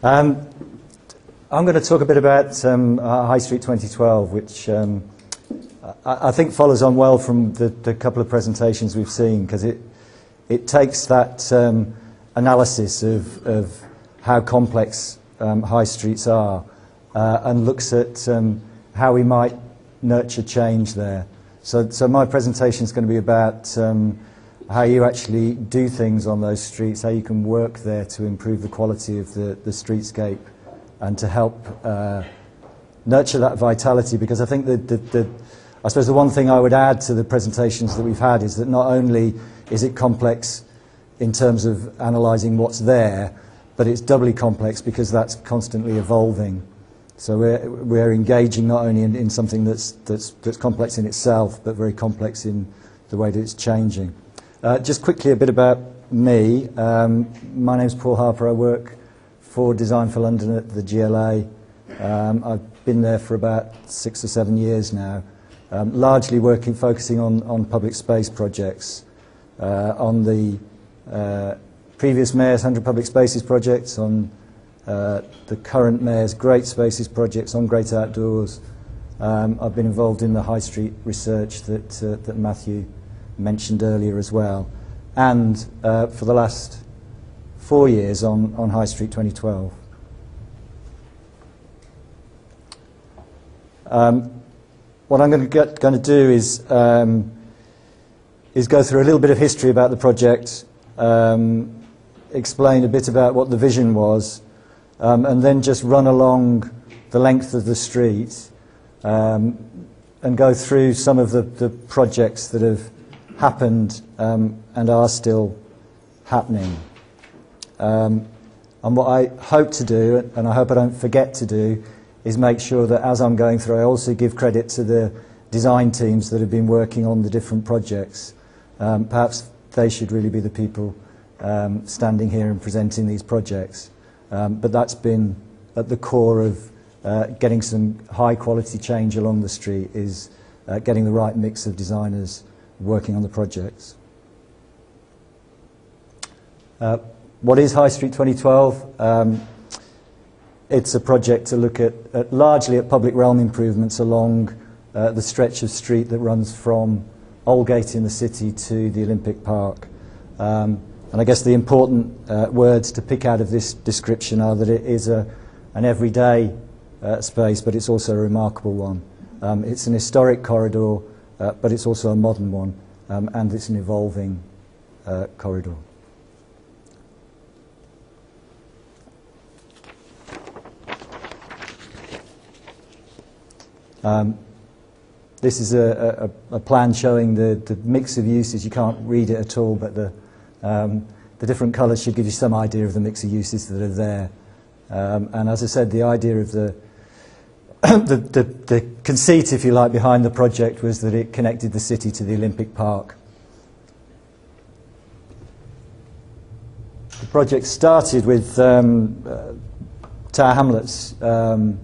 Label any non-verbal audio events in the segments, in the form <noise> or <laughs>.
Um, I'm going to talk a bit about um, uh, High Street 2012, which um, I, I, think follows on well from the, the couple of presentations we've seen because it, it takes that um, analysis of, of how complex um, high streets are uh, and looks at um, how we might nurture change there. So, so my presentation is going to be about um, how you actually do things on those streets, how you can work there to improve the quality of the, the streetscape and to help uh, nurture that vitality because I think that the, the, I suppose the one thing I would add to the presentations that we've had is that not only is it complex in terms of analysing what's there, but it's doubly complex because that's constantly evolving. So we're, we're engaging not only in, in something that's, that's, that's complex in itself, but very complex in the way that it's changing. Uh, just quickly a bit about me. Um, my name's Paul Harper. I work for Design for London at the GLA. Um, I've been there for about six or seven years now, um, largely working, focusing on, on public space projects, uh, on the uh, previous mayor's 100 public spaces projects, on uh, the current mayor's Great Spaces projects, on Great Outdoors. Um, I've been involved in the high street research that, uh, that Matthew mentioned earlier as well, and uh, for the last four years on, on High Street 2012. Um, what I'm going to, do is, um, is go through a little bit of history about the project, um, explain a bit about what the vision was, um, and then just run along the length of the street um, and go through some of the, the projects that have happened um, and are still happening. Um, and what I hope to do, and I hope I don't forget to do, is make sure that as I'm going through, I also give credit to the design teams that have been working on the different projects. Um, perhaps they should really be the people um, standing here and presenting these projects. Um, but that's been at the core of uh, getting some high quality change along the street is uh, getting the right mix of designers working on the projects. Uh, what is High Street 2012? Um, it's a project to look at, at, largely at public realm improvements along uh, the stretch of street that runs from Aldgate in the city to the Olympic Park. Um, and I guess the important uh, words to pick out of this description are that it is a, an everyday uh, space, but it's also a remarkable one. Um, it's an historic corridor, uh, but it's also a modern one, um, and it's an evolving uh, corridor. Um, this is a, a, a, plan showing the, the mix of uses. You can't read it at all, but the, um, the different colours should give you some idea of the mix of uses that are there. Um, and as I said, the idea of the, the, the, the conceit, if you like, behind the project was that it connected the city to the Olympic Park. The project started with um, uh, Tower Hamlets um,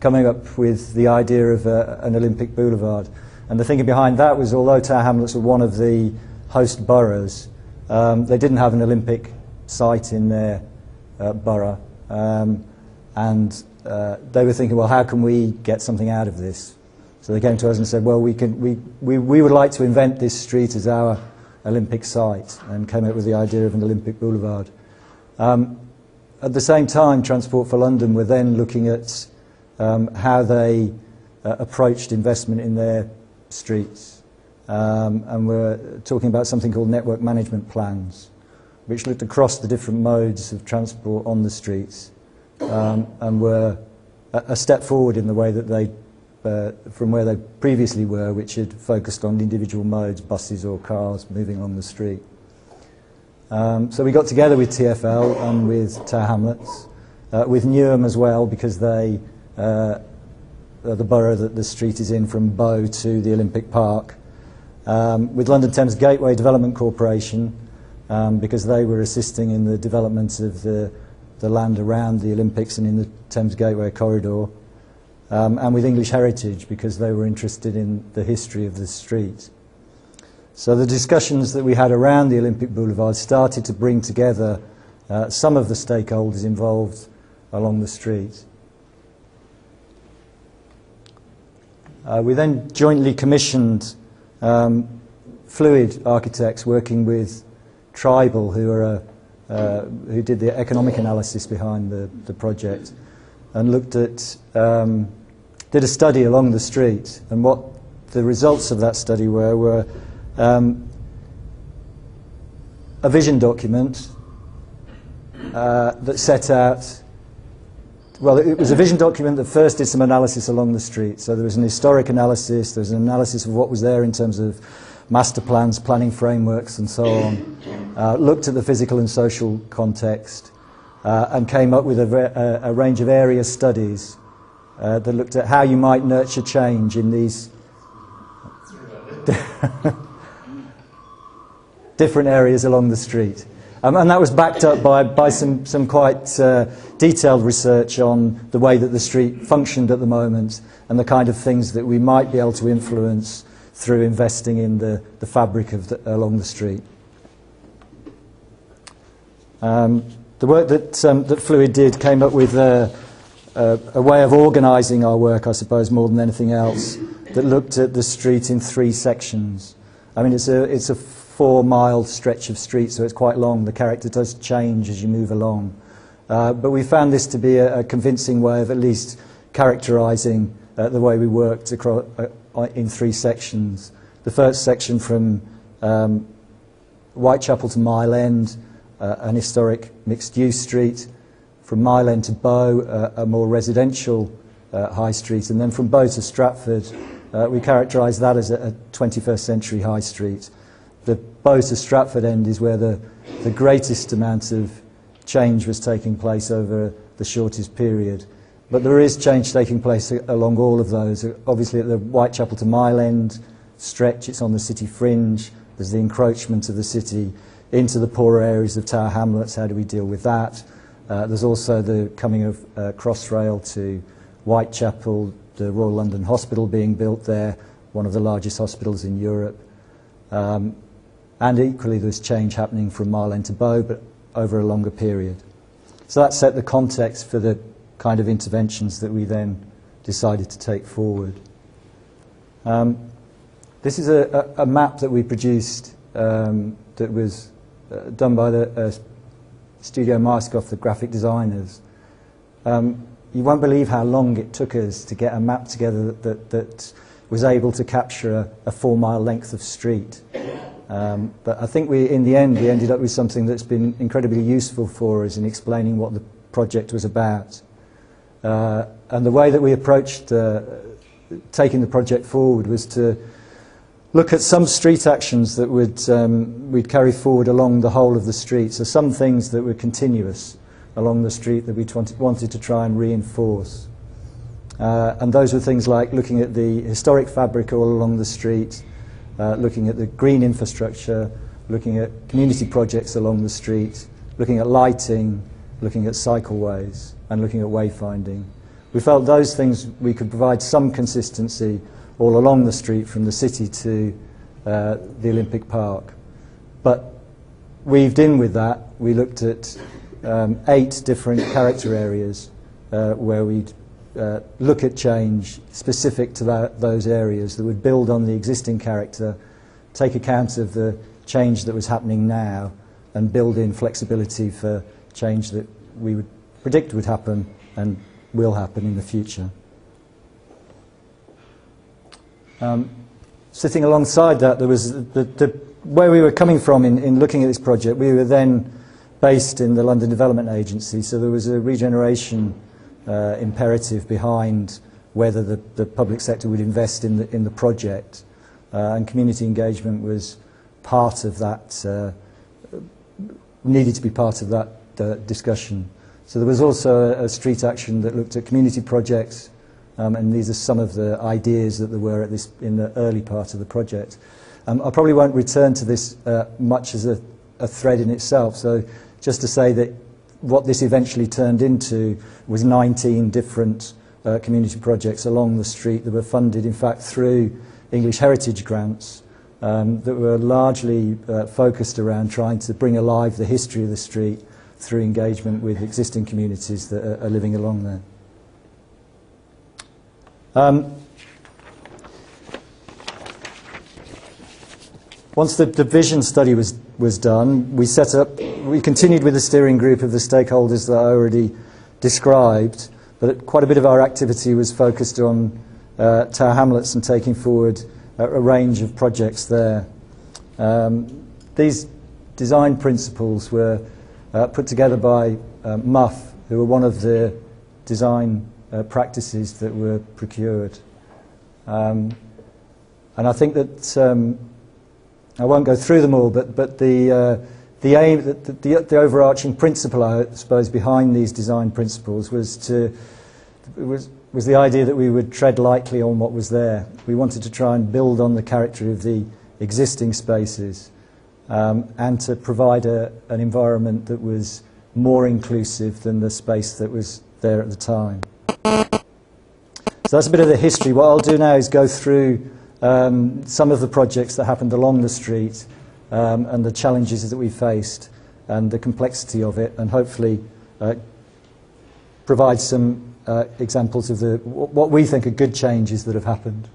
coming up with the idea of uh, an Olympic boulevard. And the thinking behind that was although Tower Hamlets were one of the host boroughs, um, they didn't have an Olympic site in their uh, borough. Um, and uh, they were thinking, well, how can we get something out of this? So they came to us and said, well, we, can, we, we, we would like to invent this street as our Olympic site and came up with the idea of an Olympic boulevard. Um, at the same time, Transport for London were then looking at um, how they uh, approached investment in their streets. Um, and we're talking about something called network management plans, which looked across the different modes of transport on the streets um, and were a, a step forward in the way that they, uh, from where they previously were, which had focused on individual modes, buses or cars moving along the street. Um, so we got together with TfL and with Tower Hamlets, uh, with Newham as well, because they uh, the borough that the street is in from Bow to the Olympic Park, um, with London Thames Gateway Development Corporation, um, because they were assisting in the development of the, the land around the Olympics and in the Thames Gateway corridor, um, and with English Heritage, because they were interested in the history of the street. So the discussions that we had around the Olympic Boulevard started to bring together uh, some of the stakeholders involved along the street. Uh, we then jointly commissioned um, Fluid Architects working with Tribal, who, are a, uh, who did the economic analysis behind the, the project, and looked at, um, did a study along the street. And what the results of that study were were um, a vision document uh, that set out well, it was a vision document that first did some analysis along the street. So there was an historic analysis, there was an analysis of what was there in terms of master plans, planning frameworks, and so on. Uh, looked at the physical and social context uh, and came up with a, a, range of area studies uh, that looked at how you might nurture change in these <laughs> different areas along the street. Um, and that was backed up by, by some, some quite uh, detailed research on the way that the street functioned at the moment and the kind of things that we might be able to influence through investing in the, the fabric of the, along the street. Um, the work that, um, that Fluid did came up with a, way of organising our work, I suppose, more than anything else, that looked at the street in three sections. I mean, it's a, it's a four mile stretch of street, so it's quite long. The character does change as you move along. Uh, but we found this to be a, a convincing way of at least characterising uh, the way we worked across, uh, in three sections. The first section from um, Whitechapel to Mile End, uh, an historic mixed-use street. From Mile End to Bow, uh, a more residential uh, high street. And then from Bow to Stratford, uh, we characterise that as a, a 21st century high street the Bow to Stratford end is where the, the greatest amount of change was taking place over the shortest period. But there is change taking place along all of those. Obviously, at the Whitechapel to Mile End stretch, it's on the city fringe. There's the encroachment of the city into the poorer areas of Tower Hamlets. How do we deal with that? Uh, there's also the coming of uh, Crossrail to Whitechapel, the Royal London Hospital being built there, one of the largest hospitals in Europe. Um, and equally there's change happening from Mile End to Bow, but over a longer period. So that set the context for the kind of interventions that we then decided to take forward. Um, this is a, a, a, map that we produced um, that was uh, done by the uh, Studio Myerscough, the graphic designers. Um, you won't believe how long it took us to get a map together that, that, that was able to capture a, a four mile length of street. Um, but I think we, in the end, we ended up with something that's been incredibly useful for us in explaining what the project was about. Uh, and the way that we approached uh, taking the project forward was to look at some street actions that would, um, we'd carry forward along the whole of the street. So some things that were continuous along the street that we wanted to try and reinforce. Uh, and those were things like looking at the historic fabric all along the street, uh, looking at the green infrastructure, looking at community projects along the street, looking at lighting, looking at cycleways, and looking at wayfinding. We felt those things we could provide some consistency all along the street from the city to uh, the Olympic Park. But weaved in with that, we looked at um, eight different character areas uh, where we'd uh, look at change specific to that, those areas that would build on the existing character, take account of the change that was happening now, and build in flexibility for change that we would predict would happen and will happen in the future. Um, sitting alongside that, there was the, the, where we were coming from in, in looking at this project, we were then based in the London Development Agency, so there was a regeneration uh, imperative behind whether the, the public sector would invest in the, in the project. Uh, and community engagement was part of that, uh, needed to be part of that uh, discussion. So there was also a, a street action that looked at community projects, Um, and these are some of the ideas that there were at this, in the early part of the project. Um, I probably won't return to this uh, much as a, a thread in itself, so just to say that what this eventually turned into was 19 different uh, community projects along the street that were funded, in fact, through English Heritage Grants um, that were largely uh, focused around trying to bring alive the history of the street through engagement with existing communities that are, are living along there. Um, once the, division study was, was done, we set up, we continued with the steering group of the stakeholders that I already described, but quite a bit of our activity was focused on uh, Tower Hamlets and taking forward a, a range of projects there. Um, these design principles were uh, put together by uh, MUF, who were one of the design uh, practices that were procured. Um, and I think that um, I won't go through them all, but, but the, uh, the aim, the, the, the overarching principle, I suppose, behind these design principles was to was, was the idea that we would tread lightly on what was there. We wanted to try and build on the character of the existing spaces um, and to provide a, an environment that was more inclusive than the space that was there at the time. So that's a bit of the history. What I'll do now is go through um, some of the projects that happened along the street um, and the challenges that we faced and the complexity of it and hopefully uh, provide some uh, examples of the, what we think are good changes that have happened.